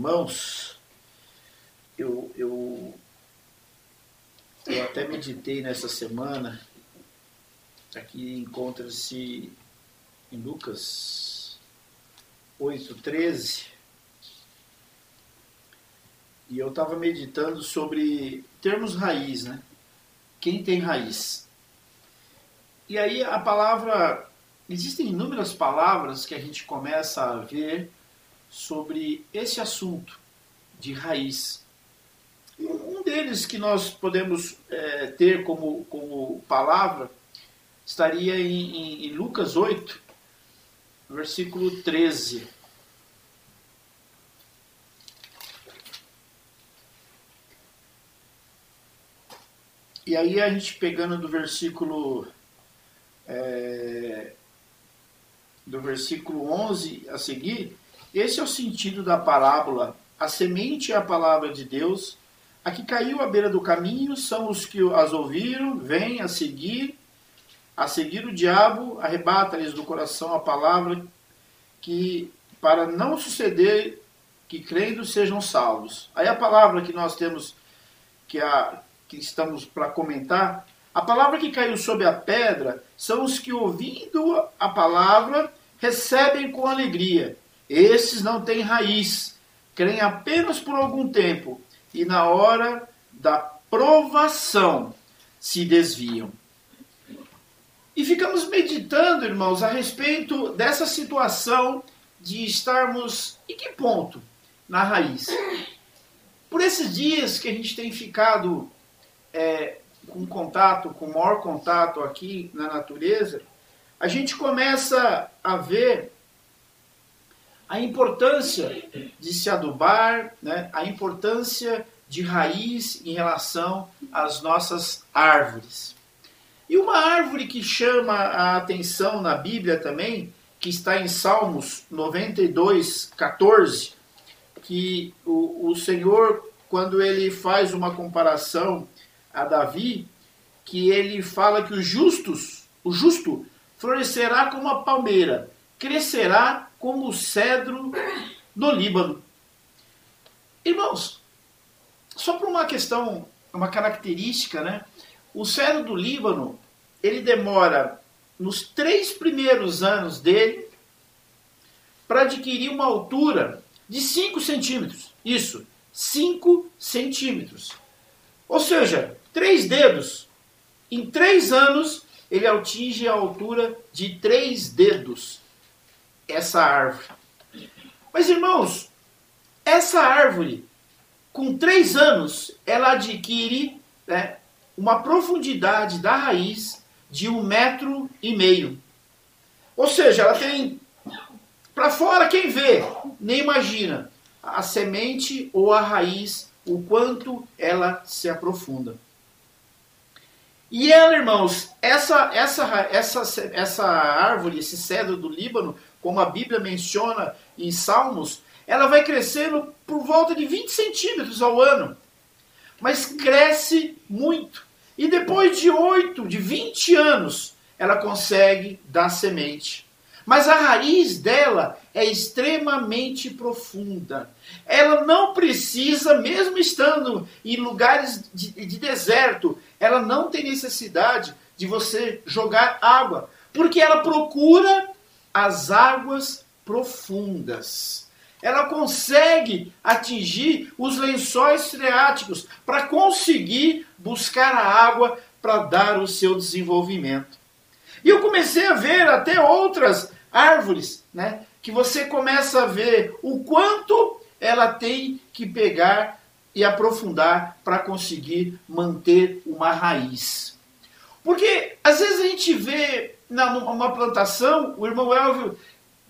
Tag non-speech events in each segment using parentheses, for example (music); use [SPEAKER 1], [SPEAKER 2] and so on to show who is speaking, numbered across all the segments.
[SPEAKER 1] irmãos. Eu, eu, eu até meditei nessa semana. Aqui encontra-se em Lucas 8,13. E eu estava meditando sobre termos raiz, né? Quem tem raiz? E aí a palavra. Existem inúmeras palavras que a gente começa a ver sobre esse assunto de raiz. Um deles que nós podemos é, ter como, como palavra estaria em, em, em Lucas 8, versículo 13. E aí a gente pegando do versículo é, do versículo 11 a seguir, esse é o sentido da parábola. A semente é a palavra de Deus. A que caiu à beira do caminho são os que as ouviram, vêm a seguir, a seguir o diabo, arrebata-lhes do coração a palavra que para não suceder que crendo sejam salvos. Aí a palavra que nós temos que a que estamos para comentar, a palavra que caiu sobre a pedra são os que ouvindo a palavra recebem com alegria esses não têm raiz, creem apenas por algum tempo e na hora da provação se desviam. E ficamos meditando, irmãos, a respeito dessa situação de estarmos em que ponto na raiz? Por esses dias que a gente tem ficado é, com contato, com maior contato aqui na natureza, a gente começa a ver a importância de se adubar, né, a importância de raiz em relação às nossas árvores. E uma árvore que chama a atenção na Bíblia também, que está em Salmos 92, 14, que o, o Senhor, quando ele faz uma comparação a Davi, que ele fala que os justos, o justo florescerá como a palmeira, crescerá como o cedro do Líbano. Irmãos, só por uma questão, uma característica, né? O cedro do Líbano, ele demora nos três primeiros anos dele para adquirir uma altura de 5 centímetros. Isso, 5 centímetros. Ou seja, três dedos. Em três anos, ele atinge a altura de três dedos essa árvore. Mas, irmãos, essa árvore, com três anos, ela adquire né, uma profundidade da raiz de um metro e meio. Ou seja, ela tem. Para fora, quem vê, nem imagina a semente ou a raiz, o quanto ela se aprofunda. E ela, irmãos, essa, essa, essa, essa árvore, esse cedro do Líbano, como a Bíblia menciona em Salmos, ela vai crescendo por volta de 20 centímetros ao ano. Mas cresce muito. E depois de 8, de 20 anos, ela consegue dar semente. Mas a raiz dela é extremamente profunda. Ela não precisa, mesmo estando em lugares de, de deserto, ela não tem necessidade de você jogar água, porque ela procura as águas profundas. Ela consegue atingir os lençóis freáticos para conseguir buscar a água para dar o seu desenvolvimento. E eu comecei a ver até outras árvores, né, que você começa a ver o quanto ela tem que pegar e aprofundar para conseguir manter uma raiz. Porque às vezes a gente vê na, numa plantação, o irmão Elvio,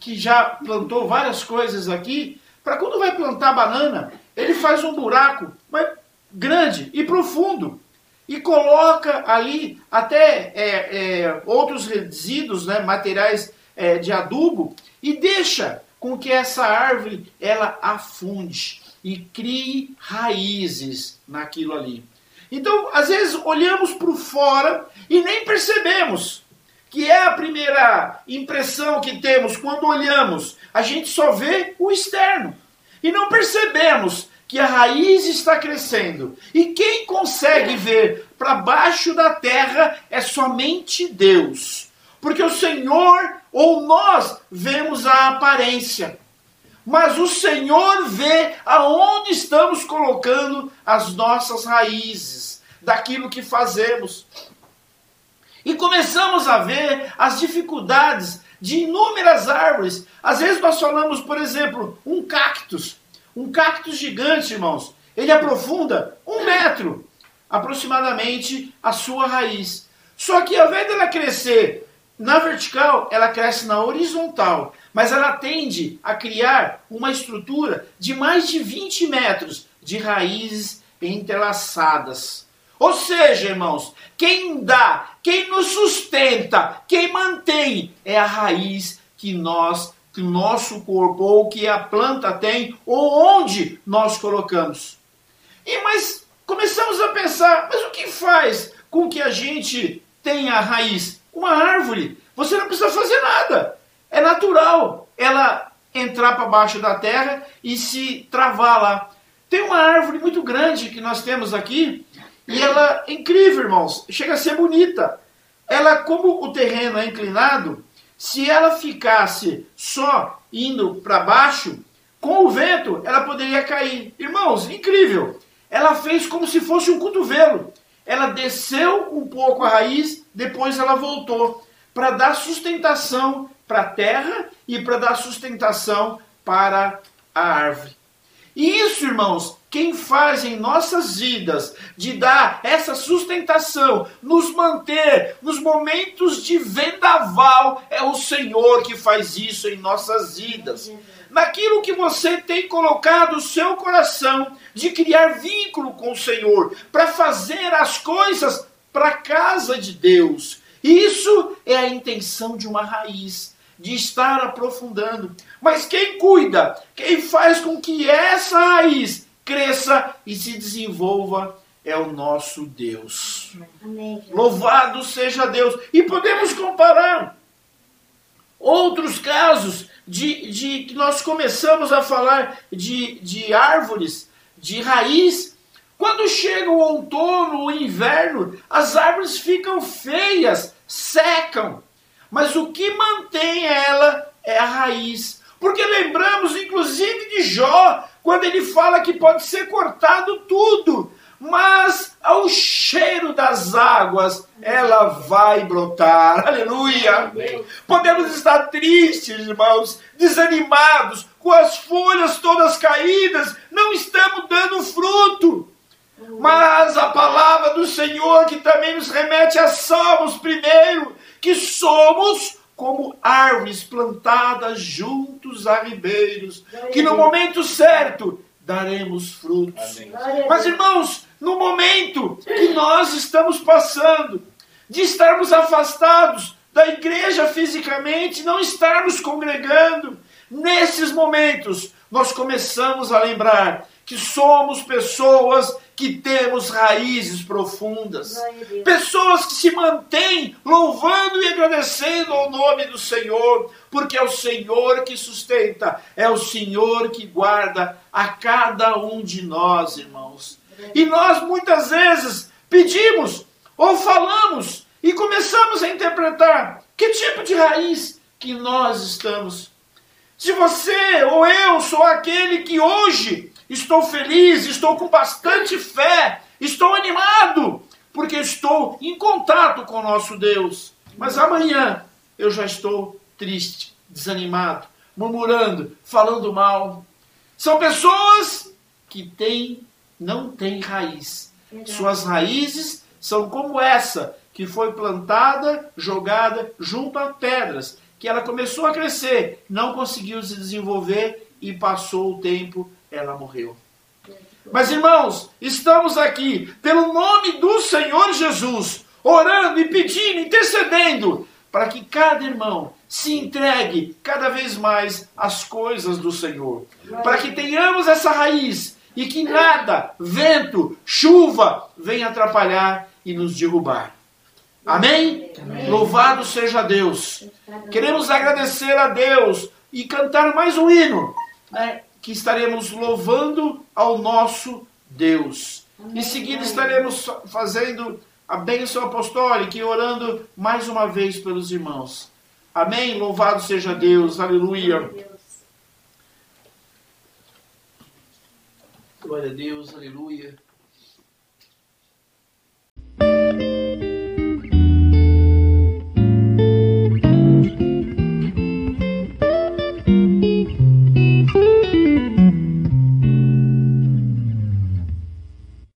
[SPEAKER 1] que já plantou várias coisas aqui, para quando vai plantar banana, ele faz um buraco mas grande e profundo e coloca ali até é, é, outros resíduos, né, materiais é, de adubo e deixa com que essa árvore ela afunde e crie raízes naquilo ali. Então, às vezes olhamos para fora e nem percebemos que é a primeira impressão que temos quando olhamos. A gente só vê o externo e não percebemos que a raiz está crescendo. E quem consegue ver para baixo da terra é somente Deus. Porque o Senhor ou nós vemos a aparência, mas o Senhor vê aonde estamos colocando as nossas raízes, daquilo que fazemos. E começamos a ver as dificuldades de inúmeras árvores. Às vezes nós falamos, por exemplo, um cactus. Um cactus gigante, irmãos. Ele aprofunda um metro, aproximadamente, a sua raiz. Só que ao invés dela crescer na vertical, ela cresce na horizontal. Mas ela tende a criar uma estrutura de mais de 20 metros de raízes entrelaçadas. Ou seja, irmãos, quem dá, quem nos sustenta, quem mantém é a raiz que nós, que nosso corpo ou que a planta tem, ou onde nós colocamos. E mas começamos a pensar, mas o que faz com que a gente tenha a raiz? Uma árvore. Você não precisa fazer nada. É natural ela entrar para baixo da terra e se travar lá. Tem uma árvore muito grande que nós temos aqui, e ela é incrível, irmãos. Chega a ser bonita. Ela, como o terreno é inclinado, se ela ficasse só indo para baixo, com o vento, ela poderia cair. Irmãos, incrível. Ela fez como se fosse um cotovelo. Ela desceu um pouco a raiz, depois ela voltou para dar sustentação para a terra e para dar sustentação para a árvore. Isso, irmãos, quem faz em nossas vidas de dar essa sustentação, nos manter nos momentos de vendaval, é o Senhor que faz isso em nossas vidas. Naquilo que você tem colocado o seu coração de criar vínculo com o Senhor, para fazer as coisas para a casa de Deus. Isso é a intenção de uma raiz de estar aprofundando. Mas quem cuida, quem faz com que essa raiz cresça e se desenvolva é o nosso Deus. Amém. Louvado seja Deus. E podemos comparar outros casos de, de que nós começamos a falar de, de árvores, de raiz. Quando chega o outono, o inverno, as árvores ficam feias, secam. Mas o que mantém ela é a raiz. Porque lembramos, inclusive, de Jó, quando ele fala que pode ser cortado tudo, mas ao cheiro das águas ela vai brotar. (laughs) Aleluia! Podemos estar tristes, irmãos, desanimados, com as folhas todas caídas, não estamos dando fruto. Mas a palavra do Senhor, que também nos remete a Salmos primeiro, que somos como árvores plantadas juntos a ribeiros, que no momento certo daremos frutos. Amém. Mas irmãos, no momento que nós estamos passando, de estarmos afastados da igreja fisicamente, não estarmos congregando, nesses momentos nós começamos a lembrar que somos pessoas que temos raízes profundas. Pessoas que se mantêm louvando e agradecendo ao nome do Senhor, porque é o Senhor que sustenta, é o Senhor que guarda a cada um de nós, irmãos. E nós muitas vezes pedimos ou falamos e começamos a interpretar que tipo de raiz que nós estamos. Se você ou eu sou aquele que hoje estou feliz, estou com bastante fé, estou animado, porque estou em contato com o nosso Deus. Mas amanhã eu já estou triste, desanimado, murmurando, falando mal. São pessoas que têm, não têm raiz. Suas raízes são como essa, que foi plantada, jogada junto a pedras, que ela começou a crescer, não conseguiu se desenvolver e passou o tempo ela morreu. Mas irmãos, estamos aqui pelo nome do Senhor Jesus, orando e pedindo, intercedendo, para que cada irmão se entregue cada vez mais às coisas do Senhor, para que tenhamos essa raiz e que nada, vento, chuva, venha atrapalhar e nos derrubar. Amém? Amém? Louvado seja Deus. Queremos agradecer a Deus e cantar mais um hino, né, que estaremos louvando ao nosso Deus. Em seguida estaremos fazendo a bênção apostólica e orando mais uma vez pelos irmãos. Amém? Louvado seja Deus. Aleluia. Glória a Deus. Aleluia.